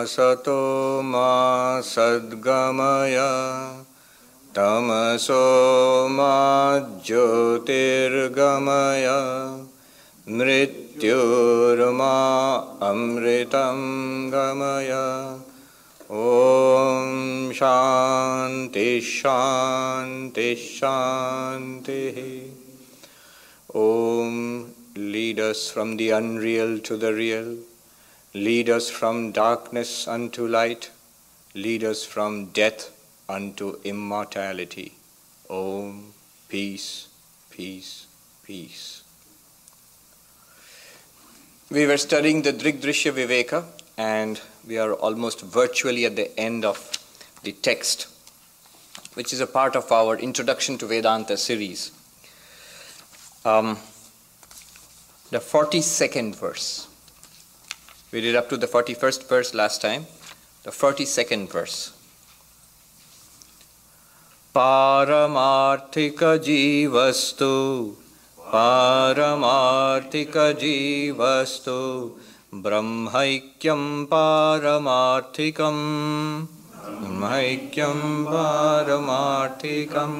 असतो मा सद्गमय तमसो मा ज्योतिर्गमय मृत्युर्मा अमृतं गमय ॐ शान्ति शान्ति शान्तिः ॐ lead us from the unreal to the real lead us from darkness unto light lead us from death unto immortality om peace peace peace we were studying the Drigdrishya Viveka and we are almost virtually at the end of the text, which is a part of our Introduction to Vedanta series. Um, the 42nd verse. We did up to the 41st verse last time. The 42nd verse. पारमार्थिकजीवस्तु पारमार्थिकजीवस्तु ब्रह्मैक्यं पारमार्थिकं ब्रह्मैक्यं पारमार्थिकं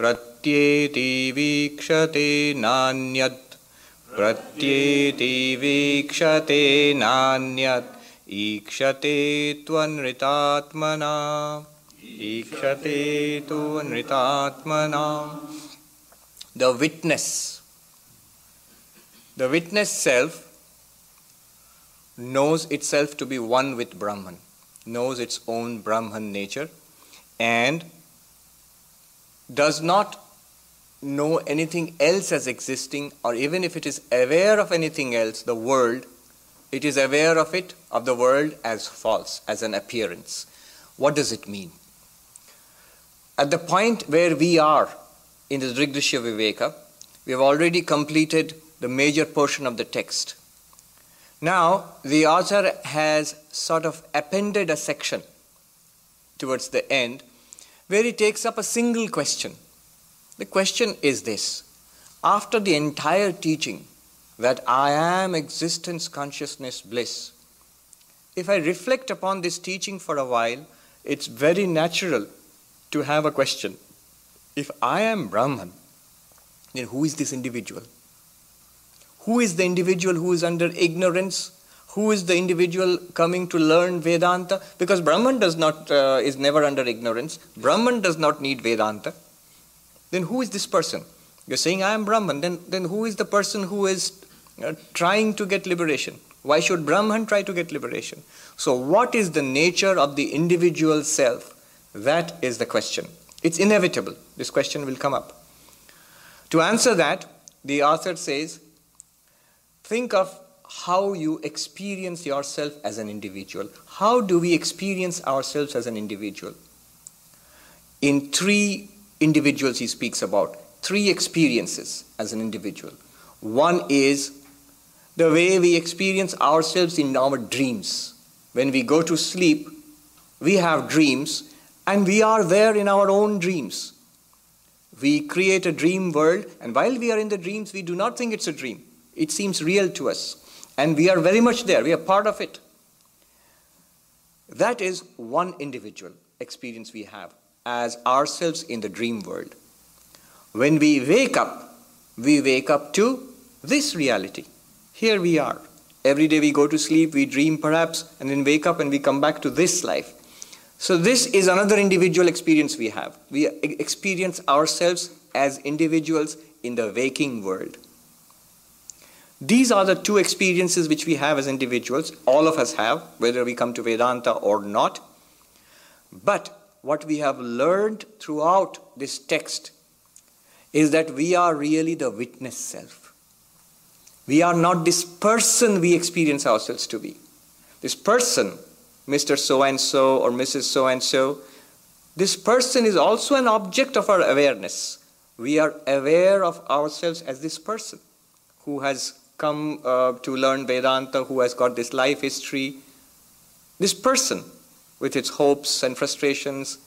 प्रत्येति वीक्षते नान्यत् प्रत्येति वीक्षते नान्यत् ईक्षते त्वनृतात्मना ईक्षते तु नृतात्मना the witness. The witness self knows itself to be one with Brahman, knows its own Brahman nature, and does not know anything else as existing, or even if it is aware of anything else, the world, it is aware of it, of the world as false, as an appearance. What does it mean? At the point where we are in the Drigdrishya Viveka, we have already completed the major portion of the text. Now, the author has sort of appended a section towards the end where he takes up a single question. The question is this After the entire teaching that I am existence, consciousness, bliss, if I reflect upon this teaching for a while, it's very natural to have a question if I am Brahman, then who is this individual? Who is the individual who is under ignorance? Who is the individual coming to learn Vedanta? Because Brahman does not uh, is never under ignorance. Brahman does not need Vedanta. Then who is this person? You're saying I am Brahman. Then then who is the person who is uh, trying to get liberation? Why should Brahman try to get liberation? So what is the nature of the individual self? That is the question. It's inevitable. This question will come up. To answer that, the author says think of how you experience yourself as an individual. How do we experience ourselves as an individual? In three individuals, he speaks about three experiences as an individual. One is the way we experience ourselves in our dreams. When we go to sleep, we have dreams and we are there in our own dreams. We create a dream world, and while we are in the dreams, we do not think it's a dream. It seems real to us, and we are very much there. We are part of it. That is one individual experience we have as ourselves in the dream world. When we wake up, we wake up to this reality. Here we are. Every day we go to sleep, we dream perhaps, and then wake up and we come back to this life. So, this is another individual experience we have. We experience ourselves as individuals in the waking world. These are the two experiences which we have as individuals, all of us have, whether we come to Vedanta or not. But what we have learned throughout this text is that we are really the witness self. We are not this person we experience ourselves to be. This person Mr. So and so or Mrs. So and so. This person is also an object of our awareness. We are aware of ourselves as this person who has come uh, to learn Vedanta, who has got this life history. This person with its hopes and frustrations,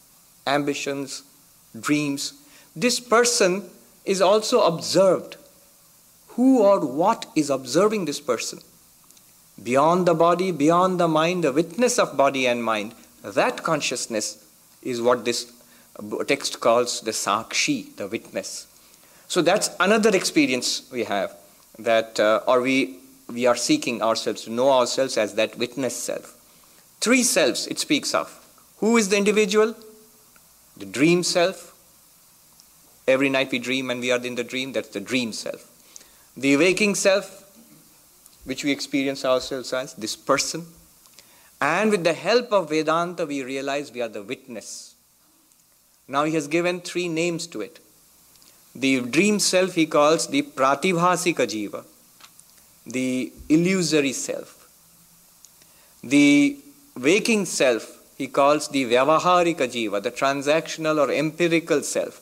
ambitions, dreams. This person is also observed. Who or what is observing this person? beyond the body, beyond the mind, the witness of body and mind, that consciousness is what this text calls the sakshi, the witness. So that's another experience we have, that uh, or we we are seeking ourselves to know ourselves as that witness self. Three selves it speaks of. Who is the individual? The dream self. Every night we dream and we are in the dream, that's the dream self. The waking self, which we experience ourselves as, this person. And with the help of Vedanta, we realize we are the witness. Now he has given three names to it. The dream self he calls the Pratibhasika Jiva, the illusory self. The waking self he calls the Vyavaharika Jiva, the transactional or empirical self.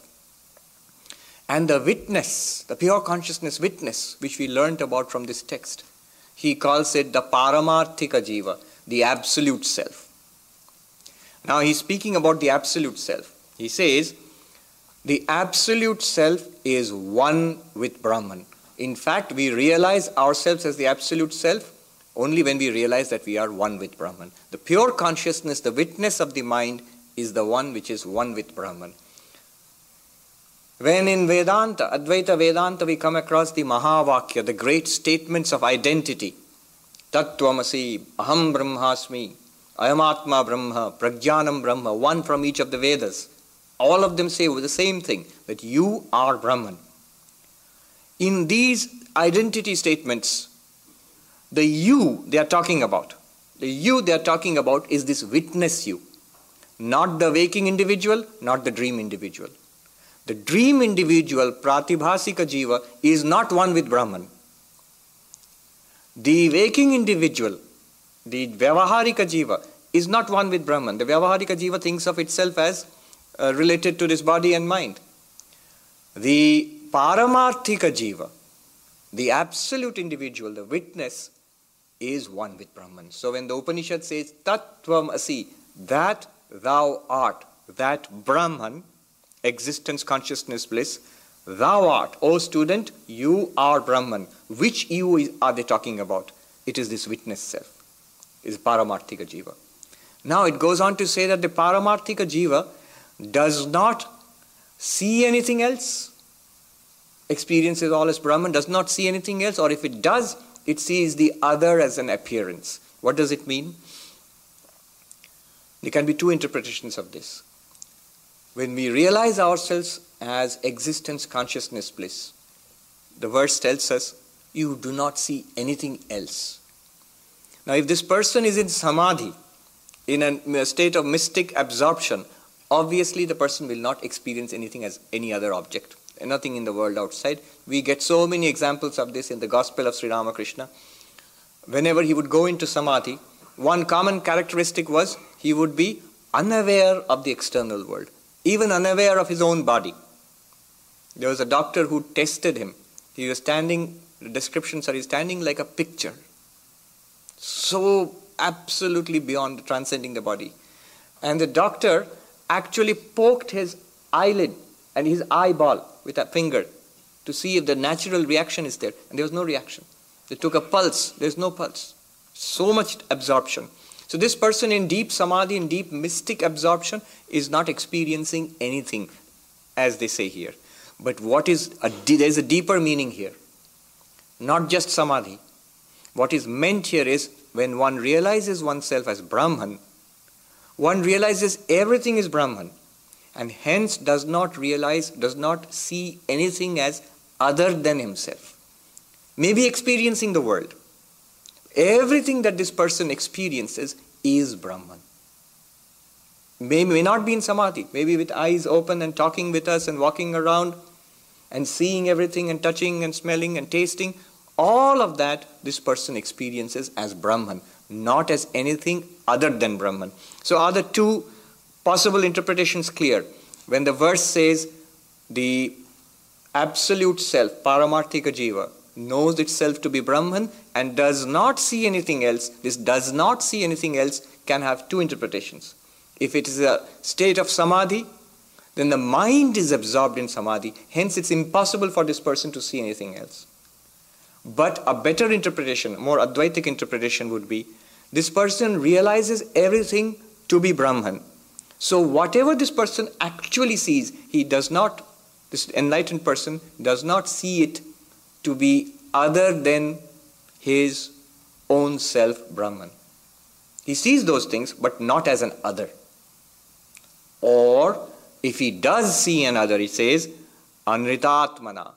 And the witness, the pure consciousness witness, which we learnt about from this text, he calls it the Paramarthika Jiva, the absolute self. Now he's speaking about the absolute self. He says, the absolute self is one with Brahman. In fact, we realize ourselves as the absolute self only when we realize that we are one with Brahman. The pure consciousness, the witness of the mind, is the one which is one with Brahman. When in Vedanta, Advaita Vedanta, we come across the Mahavakya, the great statements of identity, Tattvamasi, Aham Brahmasmi, Ayamatma Brahma, Prajnanam Brahma, one from each of the Vedas. All of them say the same thing that you are Brahman. In these identity statements, the you they are talking about, the you they are talking about is this witness you, not the waking individual, not the dream individual. The dream individual, Pratibhasika Jiva, is not one with Brahman. The waking individual, the Vyavaharika Jiva, is not one with Brahman. The Vyavaharika Jiva thinks of itself as uh, related to this body and mind. The Paramarthika Jiva, the absolute individual, the witness, is one with Brahman. So when the Upanishad says Tattvam Asi, that thou art, that Brahman, existence, consciousness, bliss, thou art, O student, you are Brahman. Which you are they talking about? It is this witness self, is Paramarthika Jiva. Now it goes on to say that the Paramarthika Jiva does not see anything else, experiences all as Brahman, does not see anything else, or if it does, it sees the other as an appearance. What does it mean? There can be two interpretations of this. When we realize ourselves as existence, consciousness, bliss, the verse tells us, you do not see anything else. Now, if this person is in samadhi, in a state of mystic absorption, obviously the person will not experience anything as any other object nothing in the world outside. We get so many examples of this in the Gospel of Sri Ramakrishna. Whenever he would go into samadhi, one common characteristic was he would be unaware of the external world, even unaware of his own body. There was a doctor who tested him. He was standing, the descriptions are he's standing like a picture, so absolutely beyond transcending the body. And the doctor actually poked his eyelid and his eyeball with a finger to see if the natural reaction is there. And there was no reaction. They took a pulse, there's no pulse. So much absorption. So this person in deep samadhi, in deep mystic absorption, is not experiencing anything, as they say here. But what is a, there's a deeper meaning here. Not just samadhi. What is meant here is when one realizes oneself as Brahman, one realizes everything is Brahman and hence does not realize, does not see anything as other than himself. Maybe experiencing the world. Everything that this person experiences is Brahman. May, may not be in samadhi, maybe with eyes open and talking with us and walking around and seeing everything and touching and smelling and tasting. All of that this person experiences as Brahman, not as anything other than Brahman. So, are the two possible interpretations clear. When the verse says the absolute self, Paramarthika Jiva, knows itself to be Brahman and does not see anything else, this does not see anything else can have two interpretations. If it is a state of samadhi, then the mind is absorbed in samadhi, hence it's impossible for this person to see anything else. But a better interpretation, more Advaitic interpretation would be this person realizes everything to be Brahman. So, whatever this person actually sees, he does not, this enlightened person does not see it to be other than his own self, Brahman. He sees those things, but not as an other. Or, if he does see another, he says, Anritatmana.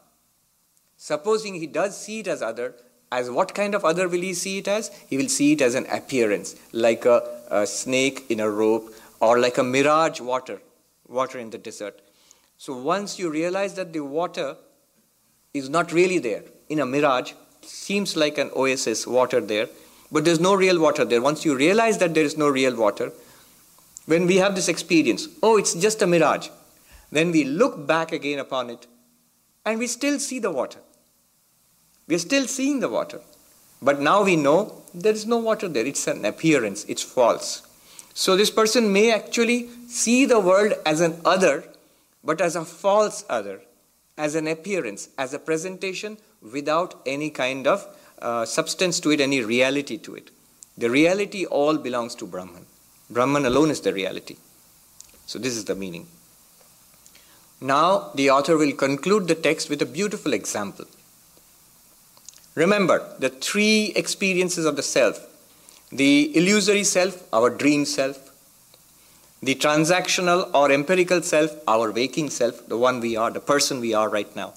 Supposing he does see it as other, as what kind of other will he see it as? He will see it as an appearance, like a, a snake in a rope, or like a mirage water, water in the desert. So once you realize that the water is not really there, in a mirage, seems like an oasis, water there, but there's no real water there. Once you realize that there is no real water, when we have this experience, oh, it's just a mirage, then we look back again upon it and we still see the water. We're still seeing the water. But now we know there is no water there. It's an appearance, it's false. So this person may actually see the world as an other, but as a false other, as an appearance, as a presentation without any kind of uh, substance to it, any reality to it. The reality all belongs to Brahman. Brahman alone is the reality. So, this is the meaning. Now, the author will conclude the text with a beautiful example. Remember the three experiences of the self the illusory self, our dream self, the transactional or empirical self, our waking self, the one we are, the person we are right now,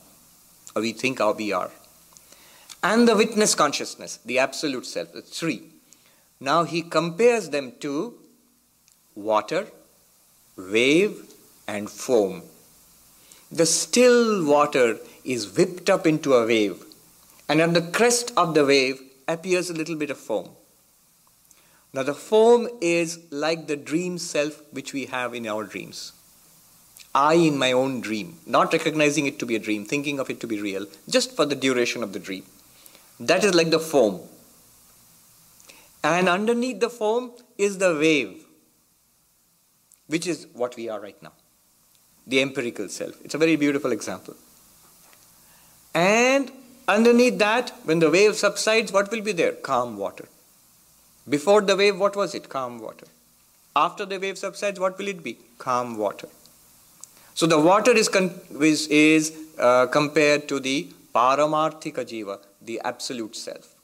or we think our we are, and the witness consciousness, the absolute self, the three. Now he compares them to water, wave, and foam. The still water is whipped up into a wave, and on the crest of the wave appears a little bit of foam. Now, the form is like the dream self which we have in our dreams. I in my own dream, not recognizing it to be a dream, thinking of it to be real, just for the duration of the dream. That is like the foam. And underneath the foam is the wave, which is what we are right now the empirical self. It's a very beautiful example. And underneath that, when the wave subsides, what will be there? Calm water. Before the wave, what was it? Calm water. After the wave subsides, what will it be? Calm water. So the water is, is, is uh, compared to the Paramarthika Jiva, the absolute self.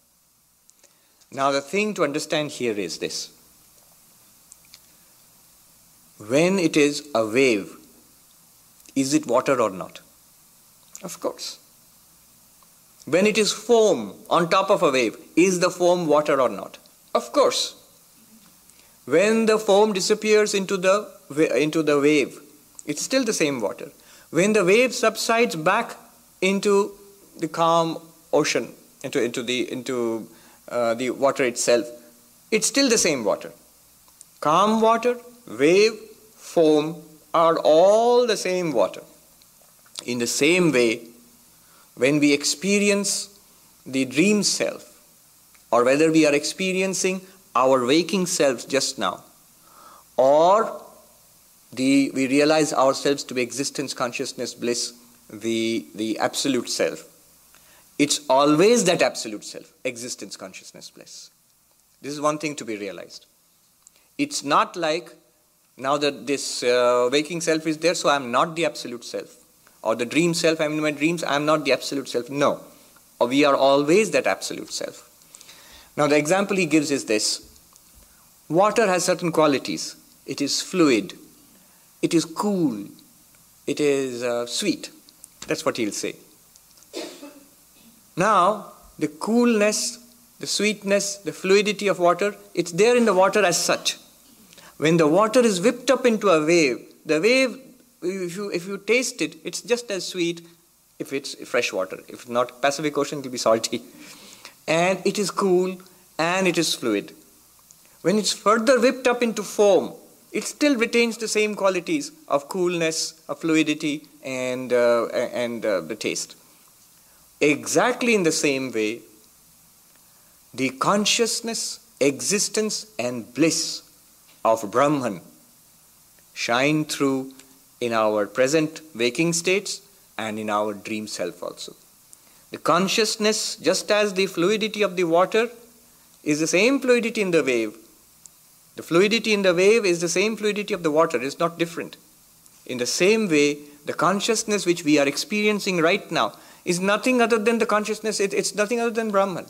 Now, the thing to understand here is this when it is a wave, is it water or not? Of course. When it is foam on top of a wave, is the foam water or not? Of course. When the foam disappears into the, into the wave, it's still the same water. When the wave subsides back into the calm ocean, into, into, the, into uh, the water itself, it's still the same water. Calm water, wave, foam are all the same water. In the same way, when we experience the dream self, or whether we are experiencing our waking selves just now, or the, we realize ourselves to be existence, consciousness, bliss, the, the absolute self. It's always that absolute self, existence, consciousness, bliss. This is one thing to be realized. It's not like now that this uh, waking self is there, so I'm not the absolute self. Or the dream self, I'm in my dreams, I'm not the absolute self. No. Or we are always that absolute self. Now, the example he gives is this water has certain qualities. It is fluid, it is cool, it is uh, sweet. That's what he'll say. Now, the coolness, the sweetness, the fluidity of water, it's there in the water as such. When the water is whipped up into a wave, the wave, if you, if you taste it, it's just as sweet if it's fresh water. If not Pacific Ocean, will be salty. And it is cool and it is fluid. When it's further whipped up into foam, it still retains the same qualities of coolness, of fluidity, and, uh, and uh, the taste. Exactly in the same way, the consciousness, existence, and bliss of Brahman shine through in our present waking states and in our dream self also. The consciousness, just as the fluidity of the water is the same fluidity in the wave, the fluidity in the wave is the same fluidity of the water, it's not different. In the same way, the consciousness which we are experiencing right now is nothing other than the consciousness, it, it's nothing other than Brahman.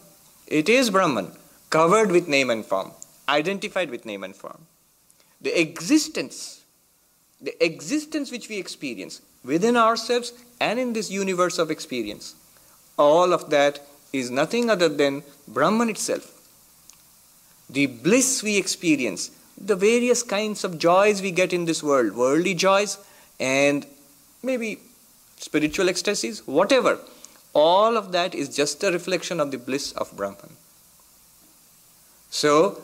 It is Brahman, covered with name and form, identified with name and form. The existence, the existence which we experience within ourselves and in this universe of experience, all of that is nothing other than Brahman itself. The bliss we experience, the various kinds of joys we get in this world, worldly joys and maybe spiritual ecstasies, whatever, all of that is just a reflection of the bliss of Brahman. So,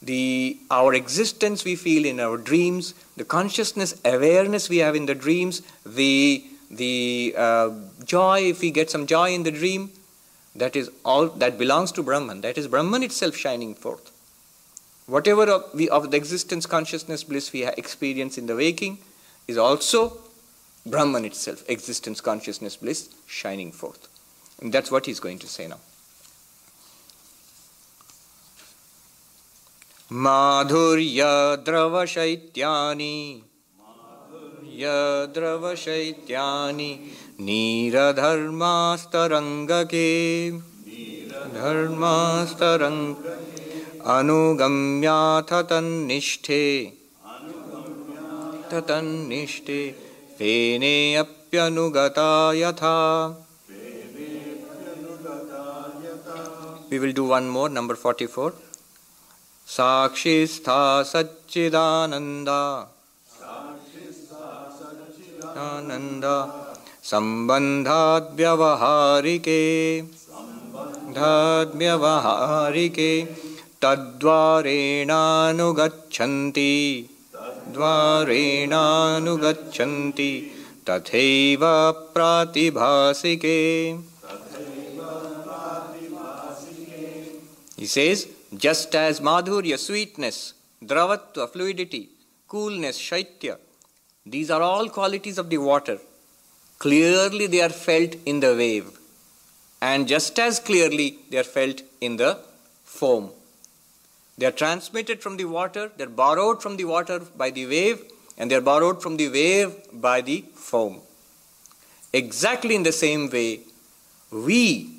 the our existence we feel in our dreams, the consciousness awareness we have in the dreams, the the uh, joy if we get some joy in the dream, that is all that belongs to Brahman. That is Brahman itself shining forth. Whatever of, we, of the existence consciousness bliss we experience in the waking is also Brahman itself, existence consciousness bliss shining forth. And that's what he's going to say now. माधुर्यद्रवशैत्यानि यद्रवशैत्यानि नीरधर्मास्तरङ्गके। धर्मास्तरङ्ग अनुगम्याथ तन्निष्ठे। तन्निष्ठे। फेनेऽप्यनुगता यथा। We will do one more, number 44. साक्षिस्था Sachchidananda. आनन्द सम्बन्धाद्व्यवहारिके धाद्व्यवहारिके तद्वारेणानुगच्छन्ति द्वारेणानुगच्छन्ति तथैव प्रातिभासिके He says, just as madhurya, sweetness, dravatva, fluidity, coolness, shaitya, these are all qualities of the water. Clearly they are felt in the wave. And just as clearly they are felt in the foam. They are transmitted from the water, they are borrowed from the water by the wave, and they are borrowed from the wave by the foam. Exactly in the same way, we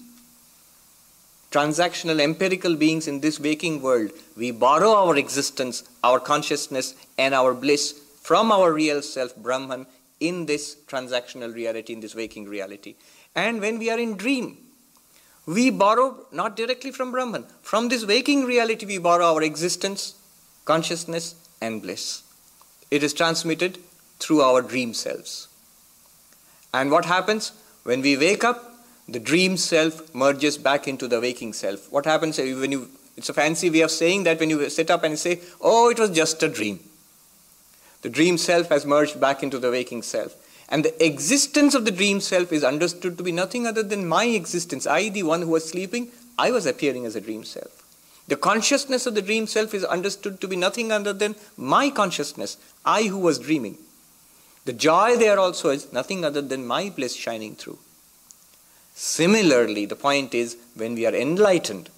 transactional empirical beings in this waking world, we borrow our existence, our consciousness, and our bliss from our real self, Brahman, in this transactional reality, in this waking reality. And when we are in dream, we borrow not directly from Brahman. From this waking reality, we borrow our existence, consciousness, and bliss. It is transmitted through our dream selves. And what happens? When we wake up, the dream self merges back into the waking self. What happens when you, it's a fancy way of saying that when you sit up and say, oh, it was just a dream. The dream self has merged back into the waking self. And the existence of the dream self is understood to be nothing other than my existence. I, the one who was sleeping, I was appearing as a dream self. The consciousness of the dream self is understood to be nothing other than my consciousness, I who was dreaming. The joy there also is nothing other than my bliss shining through. Similarly, the point is when we are enlightened,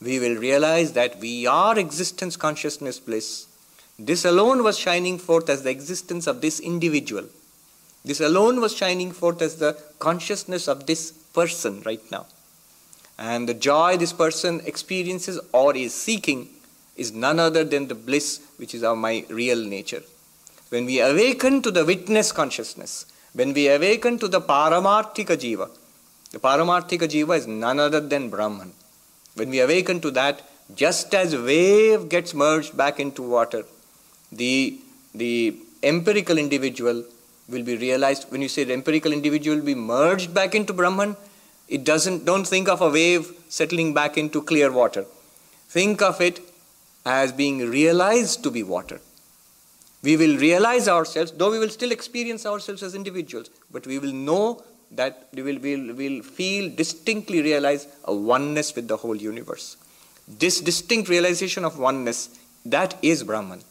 we will realize that we are existence consciousness bliss. This alone was shining forth as the existence of this individual. This alone was shining forth as the consciousness of this person right now. And the joy this person experiences or is seeking is none other than the bliss which is of my real nature. When we awaken to the witness consciousness, when we awaken to the paramarthika jiva, the Paramarthika Jiva is none other than Brahman. When we awaken to that, just as wave gets merged back into water, the, the empirical individual will be realized. When you say the empirical individual will be merged back into Brahman, it doesn't, don't think of a wave settling back into clear water. Think of it as being realized to be water. We will realize ourselves, though we will still experience ourselves as individuals, but we will know that we will, will, will feel distinctly realize a oneness with the whole universe. This distinct realization of oneness, that is Brahman.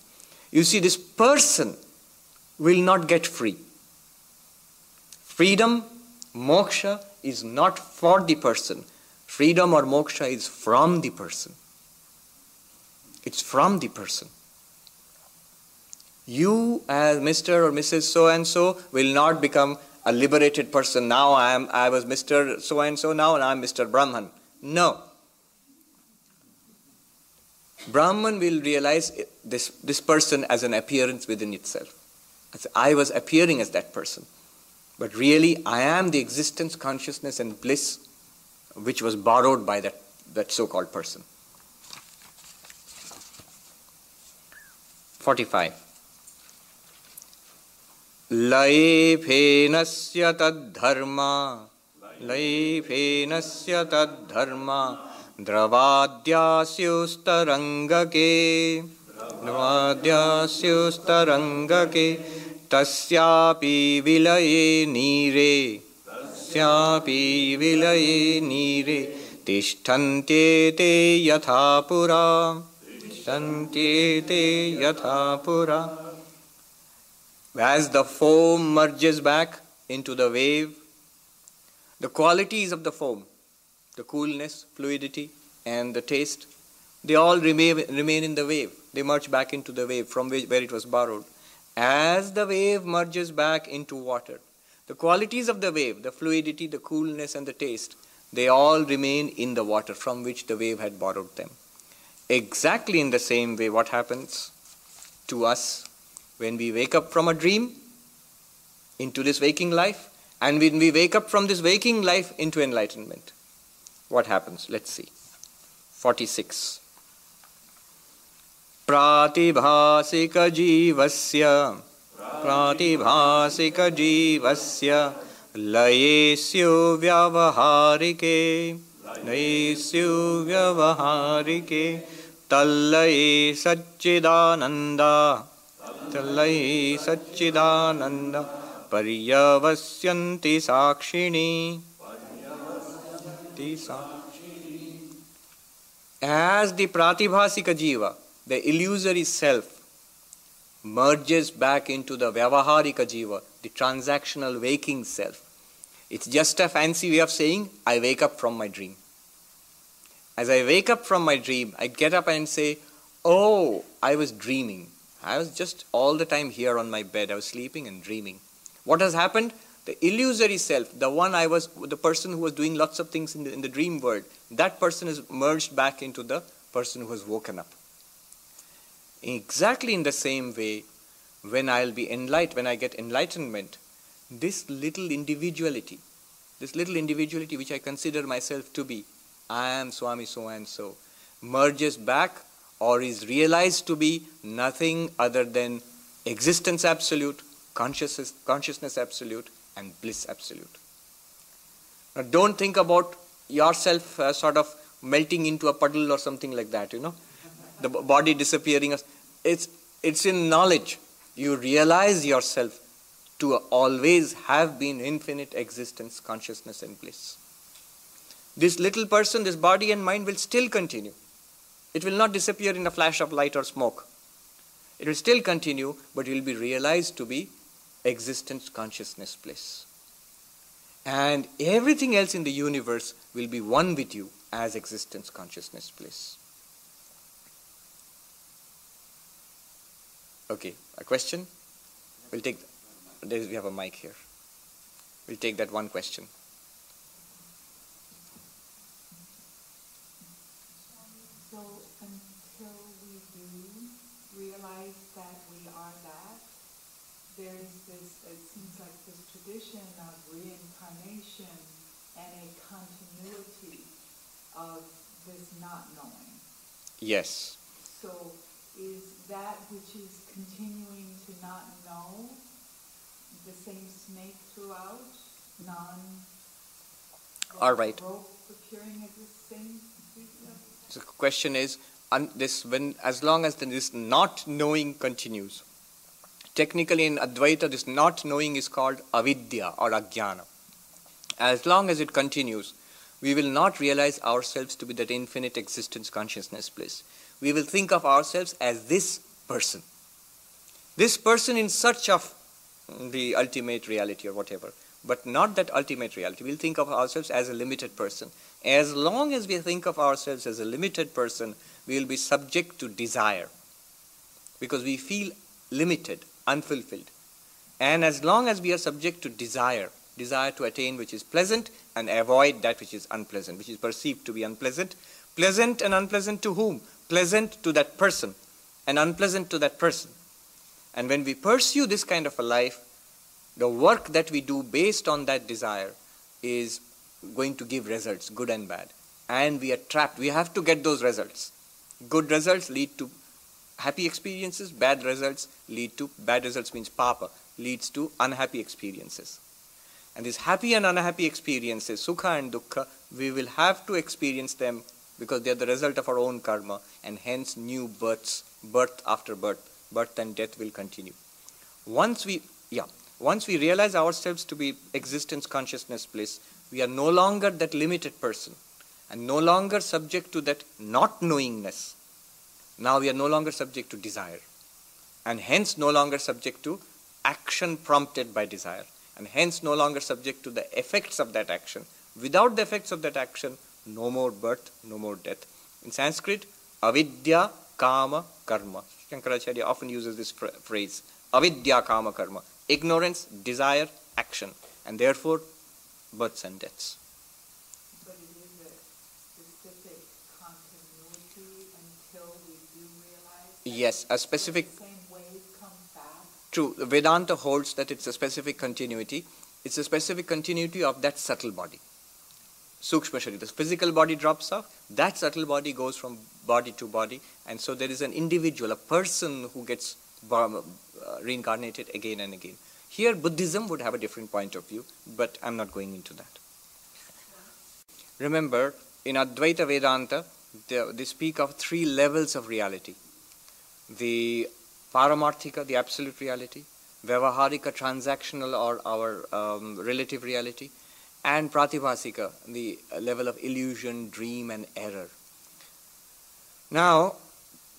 You see, this person will not get free. Freedom, moksha, is not for the person. Freedom or moksha is from the person. It's from the person. You, as Mr. or Mrs. So and so, will not become a liberated person. Now I am I was Mr. So and so now and I'm Mr. Brahman. No. Brahman will realize this, this person as an appearance within itself. As I was appearing as that person. But really, I am the existence, consciousness, and bliss which was borrowed by that, that so called person. 45. लये फेनस्य तद्धर्मा लये फेनस्य तद्धर्मा द्रवाद्यास्युस्तरङ्गके। द्रवाद्यास्युस्तरङ्गके तस्यापि विलये नीरे। तस्यापि विलये नीरे। तिष्ठन्त्येते यथा पुरा। तिष्ठन्त्येते यथा पुरा। As the foam merges back into the wave, the qualities of the foam, the coolness, fluidity, and the taste, they all remain, remain in the wave. They merge back into the wave from where it was borrowed. As the wave merges back into water, the qualities of the wave, the fluidity, the coolness, and the taste, they all remain in the water from which the wave had borrowed them. Exactly in the same way, what happens to us when we wake up from a dream into this waking life, and when we wake up from this waking life into enlightenment. What happens? Let's see. 46. प्रातिभासिकजीवस्य प्रातिभासिकजीवस्य लयेस्यु व्यवहारिके लयेस्यु व्यवहारिके तल्लये Sachchidananda तल्लये Sachchidanand पर्यवस्यन्ति साक्षिणी As the Pratibhasika Jiva, the illusory self, merges back into the Vyavaharika Jiva, the transactional waking self. It's just a fancy way of saying, I wake up from my dream. As I wake up from my dream, I get up and say, Oh, I was dreaming. I was just all the time here on my bed. I was sleeping and dreaming. What has happened? The illusory self, the one I was, the person who was doing lots of things in the, in the dream world, that person is merged back into the person who has woken up. Exactly in the same way, when I'll be enlightened, when I get enlightenment, this little individuality, this little individuality which I consider myself to be, I am Swami so and so, merges back or is realized to be nothing other than existence absolute, consciousness, consciousness absolute, and bliss absolute. Now, don't think about yourself uh, sort of melting into a puddle or something like that, you know, the body disappearing. It's, it's in knowledge. You realize yourself to always have been infinite existence, consciousness, and bliss. This little person, this body and mind will still continue. It will not disappear in a flash of light or smoke. It will still continue, but it will be realized to be existence, consciousness, bliss. And everything else in the universe will be one with you as existence, consciousness, bliss. Okay, a question? We'll take, we have a mic here. We'll take that one question. So until we do realize that we are that, there's this, it seems like this tradition of reincarnation and a continuity of this not knowing. Yes. So is that which is continuing to not know the same snake throughout? Non All right. appearing as the same So the question is, this when as long as this not knowing continues. Technically in Advaita, this not knowing is called avidya or ajnana. As long as it continues, we will not realize ourselves to be that infinite existence, consciousness, bliss. We will think of ourselves as this person. This person in search of the ultimate reality or whatever. but not that ultimate reality. We'll think of ourselves as a limited person. As long as we think of ourselves as a limited person, we will be subject to desire because we feel limited, unfulfilled. And as long as we are subject to desire, desire to attain which is pleasant and avoid that which is unpleasant, which is perceived to be unpleasant, pleasant and unpleasant to whom? Pleasant to that person and unpleasant to that person. And when we pursue this kind of a life, the work that we do based on that desire is going to give results, good and bad. And we are trapped. We have to get those results. Good results lead to happy experiences, bad results lead to, bad results means papa, leads to unhappy experiences. And these happy and unhappy experiences, sukha and dukkha, we will have to experience them because they are the result of our own karma, and hence new births, birth after birth, birth and death will continue. Once we, yeah, once we realize ourselves to be existence consciousness bliss, we are no longer that limited person and no longer subject to that not knowingness. Now we are no longer subject to desire and hence no longer subject to action prompted by desire and hence no longer subject to the effects of that action. Without the effects of that action, no more birth, no more death. In Sanskrit, avidya kama karma. Shankaracharya often uses this phrase, avidya kama karma. Ignorance, desire, action, and therefore births and deaths. But it is a specific continuity until we do realize. Yes, a specific. The same wave comes back. True. Vedanta holds that it's a specific continuity. It's a specific continuity of that subtle body. Sukshma Sharira. The physical body drops off, that subtle body goes from body to body, and so there is an individual, a person who gets uh, reincarnated again and again. Here, Buddhism would have a different point of view, but I'm not going into that. Remember, in Advaita Vedanta, they, they speak of three levels of reality the Paramarthika, the absolute reality, Vyavaharika, transactional or our um, relative reality, and pratibhasika, the level of illusion, dream, and error. Now,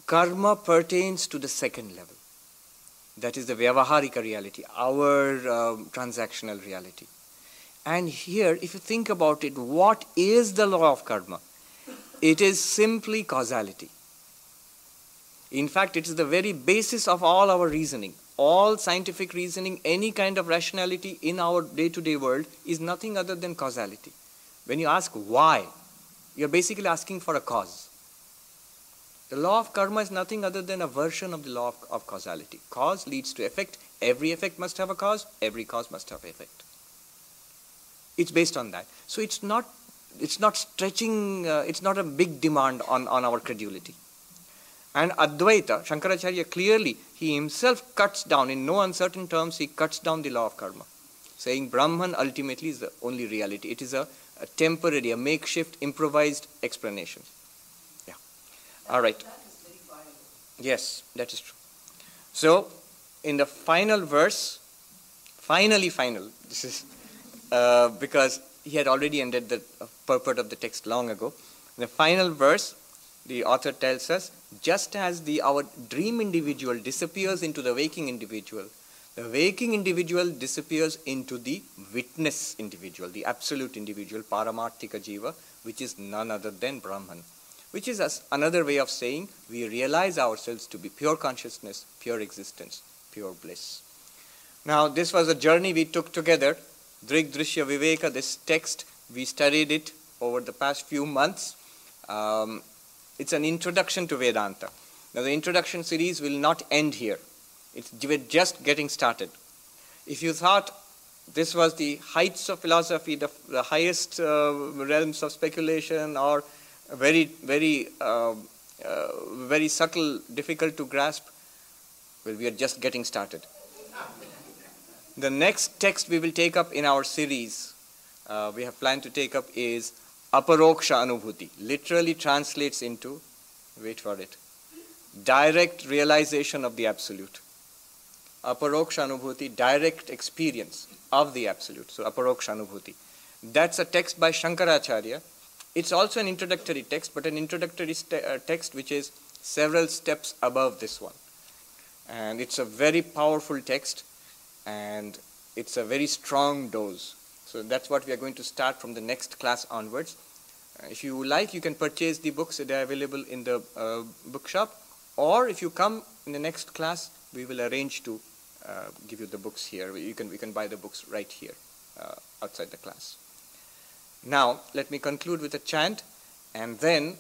karma pertains to the second level. That is the vyavaharika reality, our um, transactional reality. And here, if you think about it, what is the law of karma? It is simply causality. In fact, it is the very basis of all our reasoning all scientific reasoning, any kind of rationality in our day to day world is nothing other than causality. When you ask why, you're basically asking for a cause. The law of karma is nothing other than a version of the law of, of causality. Cause leads to effect. Every effect must have a cause, every cause must have effect. It's based on that. So it's not, it's not stretching, uh, it's not a big demand on, on our credulity. And Advaita, Shankaracharya clearly, he himself cuts down, in no uncertain terms, he cuts down the law of karma, saying Brahman ultimately is the only reality. It is a, a temporary, a makeshift, improvised explanation. Yeah. All right. Yes, that is true. So, in the final verse, finally, final, this is uh, because he had already ended the uh, purport of the text long ago. In the final verse, the author tells us just as the our dream individual disappears into the waking individual the waking individual disappears into the witness individual the absolute individual paramarthika jiva which is none other than brahman. Which is another way of saying we realize ourselves to be pure consciousness pure existence pure bliss. Now this was a journey we took together drig drishya viveka this text we studied it over the past few months. Um, it's an introduction to Vedanta. Now, the introduction series will not end here. It's, we're just getting started. If you thought this was the heights of philosophy, the, the highest uh, realms of speculation, or very, very, uh, uh, very subtle, difficult to grasp, well, we are just getting started. the next text we will take up in our series, uh, we have planned to take up is aparoksha anubhuti literally translates into, wait for it, direct realization of the absolute. Aparoksha anubhuti, direct experience of the absolute. So aparoksha anubhuti. That's a text by Shankaracharya. It's also an introductory text, but an introductory uh, text which is several steps above this one. And it's a very powerful text and it's a very strong dose So that's what we are going to start from the next class onwards. Uh, if you like, you can purchase the books. They are available in the uh, bookshop. Or if you come in the next class, we will arrange to uh, give you the books here. You can, we can buy the books right here uh, outside the class. Now, let me conclude with a chant and then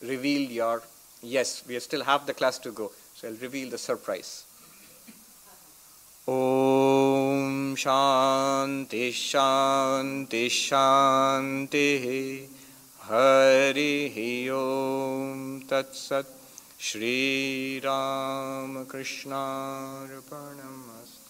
reveal your, yes, we still have the class to go. So I'll reveal the surprise. ॐ शान्ति शान्ति शान्तिः हरिः ॐ तत्सत् श्रीरामकृष्णार्पणमस्तु।